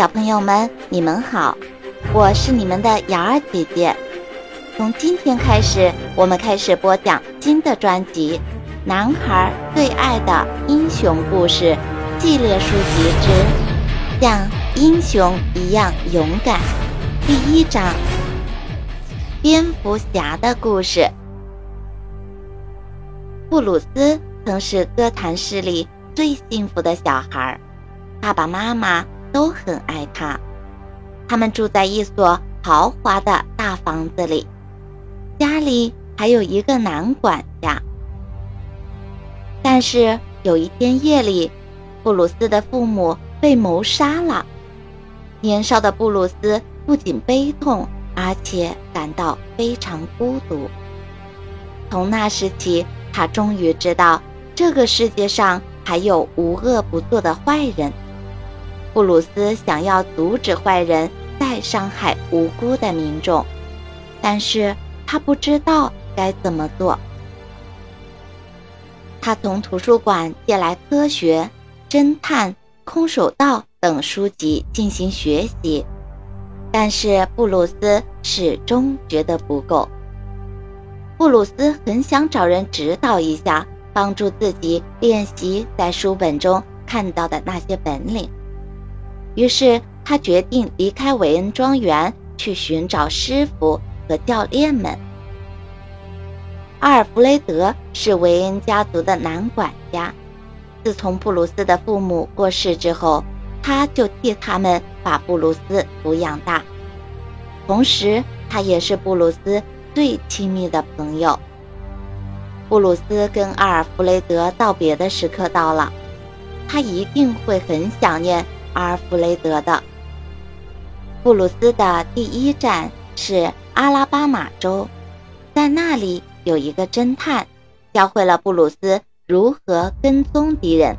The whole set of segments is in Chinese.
小朋友们，你们好，我是你们的瑶儿姐姐。从今天开始，我们开始播讲新的专辑《男孩最爱的英雄故事》系列书籍之《像英雄一样勇敢》第一章：蝙蝠侠的故事。布鲁斯曾是哥谭市里最幸福的小孩，爸爸妈妈都很爱他。他们住在一所豪华的大房子里，家里还有一个男管家。但是有一天夜里，布鲁斯的父母被谋杀了。年少的布鲁斯不仅悲痛，而且感到非常孤独。从那时起。他终于知道，这个世界上还有无恶不作的坏人。布鲁斯想要阻止坏人再伤害无辜的民众，但是他不知道该怎么做。他从图书馆借来科学、侦探、空手道等书籍进行学习，但是布鲁斯始终觉得不够。布鲁斯很想找人指导一下，帮助自己练习在书本中看到的那些本领。于是他决定离开韦恩庄园，去寻找师傅和教练们。阿尔弗雷德是韦恩家族的男管家，自从布鲁斯的父母过世之后，他就替他们把布鲁斯抚养大，同时他也是布鲁斯。最亲密的朋友，布鲁斯跟阿尔弗雷德道别的时刻到了，他一定会很想念阿尔弗雷德的。布鲁斯的第一站是阿拉巴马州，在那里有一个侦探，教会了布鲁斯如何跟踪敌人，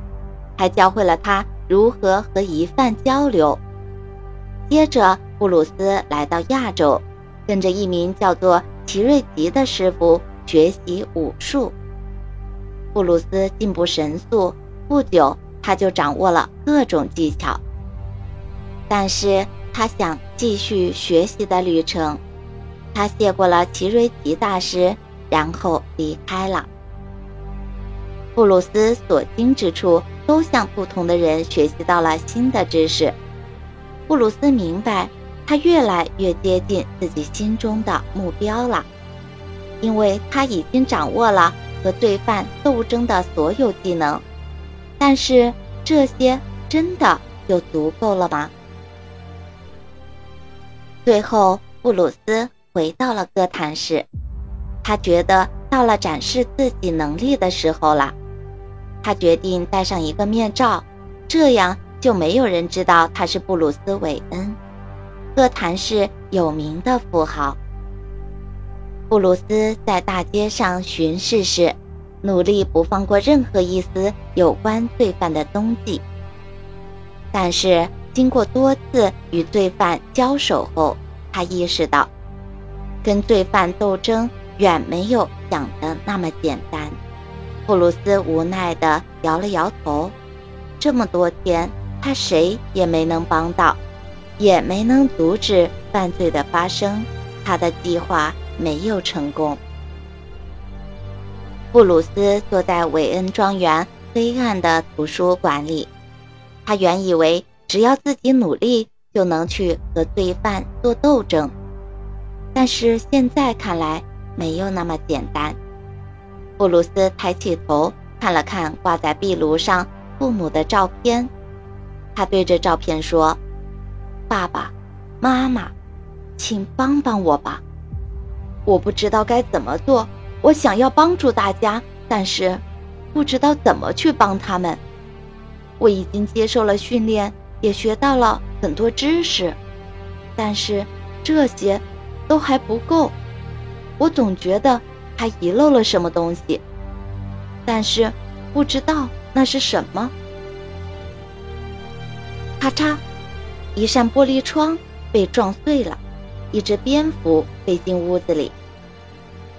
还教会了他如何和疑犯交流。接着，布鲁斯来到亚洲，跟着一名叫做。奇瑞吉的师傅学习武术，布鲁斯进步神速，不久他就掌握了各种技巧。但是他想继续学习的旅程，他谢过了奇瑞吉大师，然后离开了。布鲁斯所经之处，都向不同的人学习到了新的知识。布鲁斯明白。他越来越接近自己心中的目标了，因为他已经掌握了和罪犯斗争的所有技能。但是这些真的就足够了吗？最后，布鲁斯回到了哥谭市，他觉得到了展示自己能力的时候了。他决定戴上一个面罩，这样就没有人知道他是布鲁斯·韦恩。哥谭市有名的富豪布鲁斯在大街上巡视时，努力不放过任何一丝有关罪犯的踪迹。但是经过多次与罪犯交手后，他意识到，跟罪犯斗争远没有想的那么简单。布鲁斯无奈地摇了摇头，这么多天，他谁也没能帮到。也没能阻止犯罪的发生，他的计划没有成功。布鲁斯坐在韦恩庄园黑暗的图书馆里，他原以为只要自己努力就能去和罪犯做斗争，但是现在看来没有那么简单。布鲁斯抬起头看了看挂在壁炉上父母的照片，他对着照片说。爸爸妈妈，请帮帮我吧！我不知道该怎么做。我想要帮助大家，但是不知道怎么去帮他们。我已经接受了训练，也学到了很多知识，但是这些都还不够。我总觉得还遗漏了什么东西，但是不知道那是什么。咔嚓。一扇玻璃窗被撞碎了，一只蝙蝠飞进屋子里。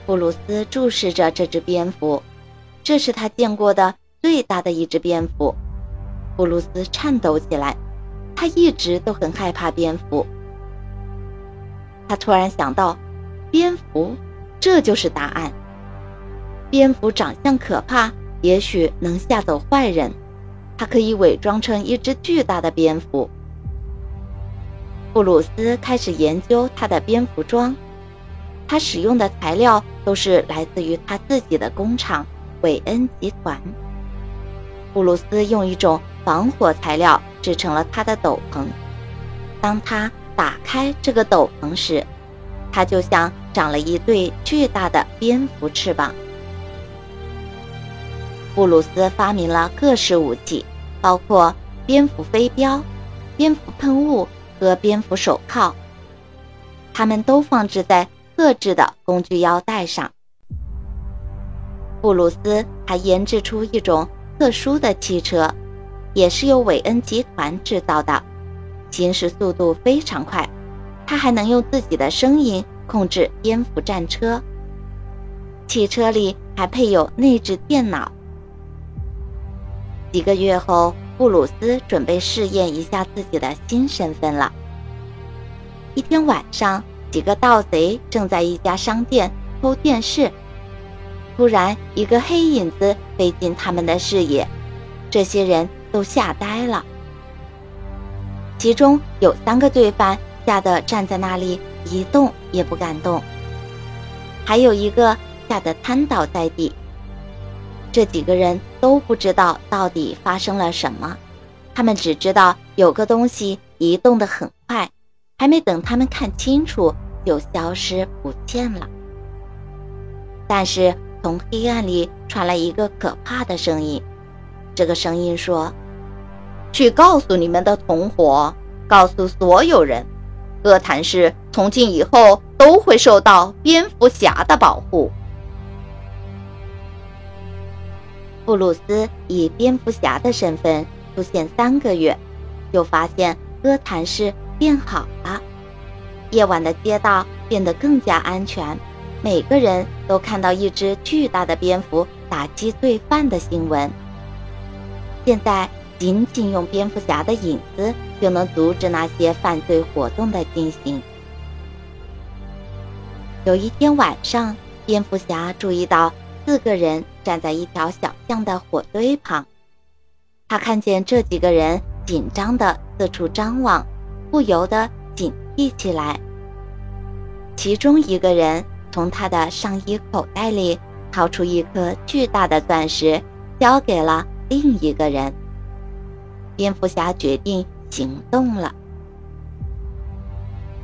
布鲁斯注视着这只蝙蝠，这是他见过的最大的一只蝙蝠。布鲁斯颤抖起来，他一直都很害怕蝙蝠。他突然想到，蝙蝠，这就是答案。蝙蝠长相可怕，也许能吓走坏人。它可以伪装成一只巨大的蝙蝠。布鲁斯开始研究他的蝙蝠装，他使用的材料都是来自于他自己的工厂韦恩集团。布鲁斯用一种防火材料制成了他的斗篷。当他打开这个斗篷时，他就像长了一对巨大的蝙蝠翅膀。布鲁斯发明了各式武器，包括蝙蝠飞镖、蝙蝠喷雾和蝙蝠手铐。它们都放置在特制的工具腰带上。布鲁斯还研制出一种特殊的汽车，也是由韦恩集团制造的，行驶速度非常快。他还能用自己的声音控制蝙蝠战车。汽车里还配有内置电脑。几个月后，布鲁斯准备试验一下自己的新身份了。一天晚上，几个盗贼正在一家商店偷电视，突然一个黑影子飞进他们的视野，这些人都吓呆了。其中有三个罪犯吓得站在那里一动也不敢动，还有一个吓得瘫倒在地。这几个人都不知道到底发生了什么，他们只知道有个东西移动得很，还没等他们看清楚，就消失不见了。但是从黑暗里传来一个可怕的声音，这个声音说：“去告诉你们的同伙，告诉所有人，哥谭市从今以后都会受到蝙蝠侠的保护。”布鲁斯以蝙蝠侠的身份出现三个月，就发现哥谭市变好了。夜晚的街道变得更加安全，每个人都看到一只巨大的蝙蝠打击罪犯的新闻。现在，仅仅用蝙蝠侠的影子就能阻止那些犯罪活动的进行。有一天晚上，蝙蝠侠注意到。四个人站在一条小巷的火堆旁，他看见这几个人紧张地四处张望，不由得警惕起来。其中一个人从他的上衣口袋里掏出一颗巨大的钻石，交给了另一个人。蝙蝠侠决定行动了。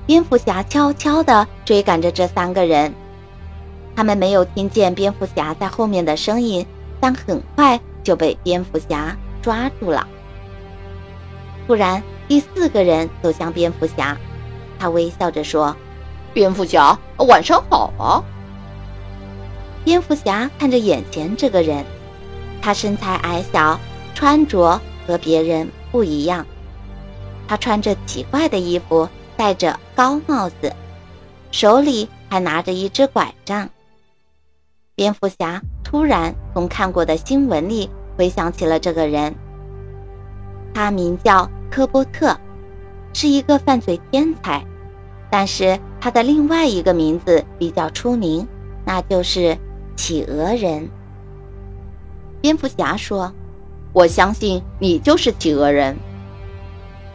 蝙蝠侠悄悄地追赶着这三个人。他们没有听见蝙蝠侠在后面的声音，但很快就被蝙蝠侠抓住了。突然，第四个人走向蝙蝠侠，他微笑着说：“蝙蝠侠，晚上好啊。”蝙蝠侠看着眼前这个人，他身材矮小，穿着和别人不一样。他穿着奇怪的衣服，戴着高帽子，手里还拿着一只拐杖。蝙蝠侠突然从看过的新闻里回想起了这个人，他名叫科波特，是一个犯罪天才，但是他的另外一个名字比较出名，那就是企鹅人。蝙蝠侠说：“我相信你就是企鹅人。”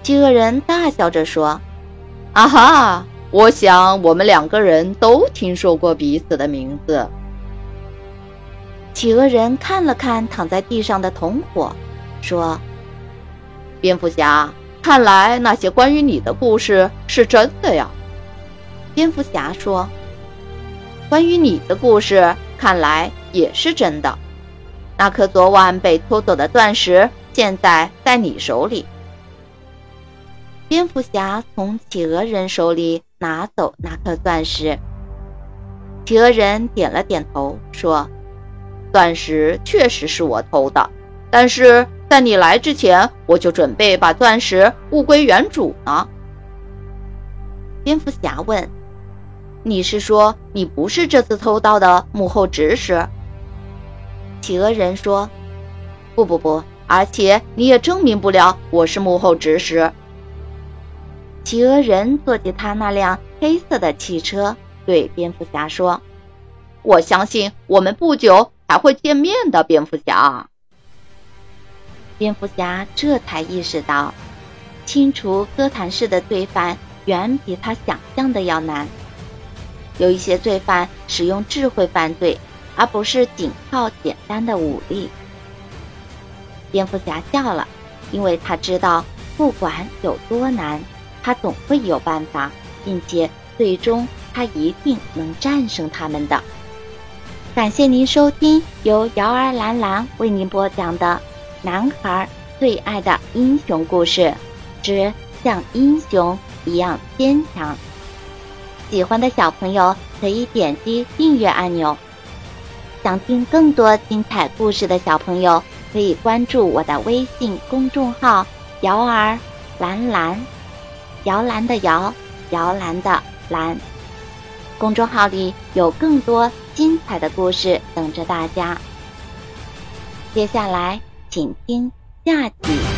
企鹅人大笑着说：“啊哈，我想我们两个人都听说过彼此的名字。”企鹅人看了看躺在地上的同伙，说：“蝙蝠侠，看来那些关于你的故事是真的呀。”蝙蝠侠说：“关于你的故事，看来也是真的。那颗昨晚被偷走的钻石，现在在你手里。”蝙蝠侠从企鹅人手里拿走那颗钻石，企鹅人点了点头，说。钻石确实是我偷的，但是在你来之前，我就准备把钻石物归原主呢。蝙蝠侠问：“你是说你不是这次偷盗的幕后指使？”企鹅人说：“不不不，而且你也证明不了我是幕后指使。企鹅人坐进他那辆黑色的汽车，对蝙蝠侠说：“我相信我们不久还会见面的，蝙蝠侠。”蝙蝠侠这才意识到，清除哥谭市的罪犯远比他想象的要难。有一些罪犯使用智慧犯罪，而不是仅靠简单的武力。蝙蝠侠笑了，因为他知道，不管有多难，他总会有办法，并且最终他一定能战胜他们的。感谢您收听由瑶儿兰兰为您播讲的《男孩最爱的英雄故事之像英雄一样坚强》。喜欢的小朋友可以点击订阅按钮。想听更多精彩故事的小朋友。可以关注我的微信公众号“摇儿蓝蓝”，摇篮的摇，摇篮的蓝。公众号里有更多精彩的故事等着大家。接下来，请听下集。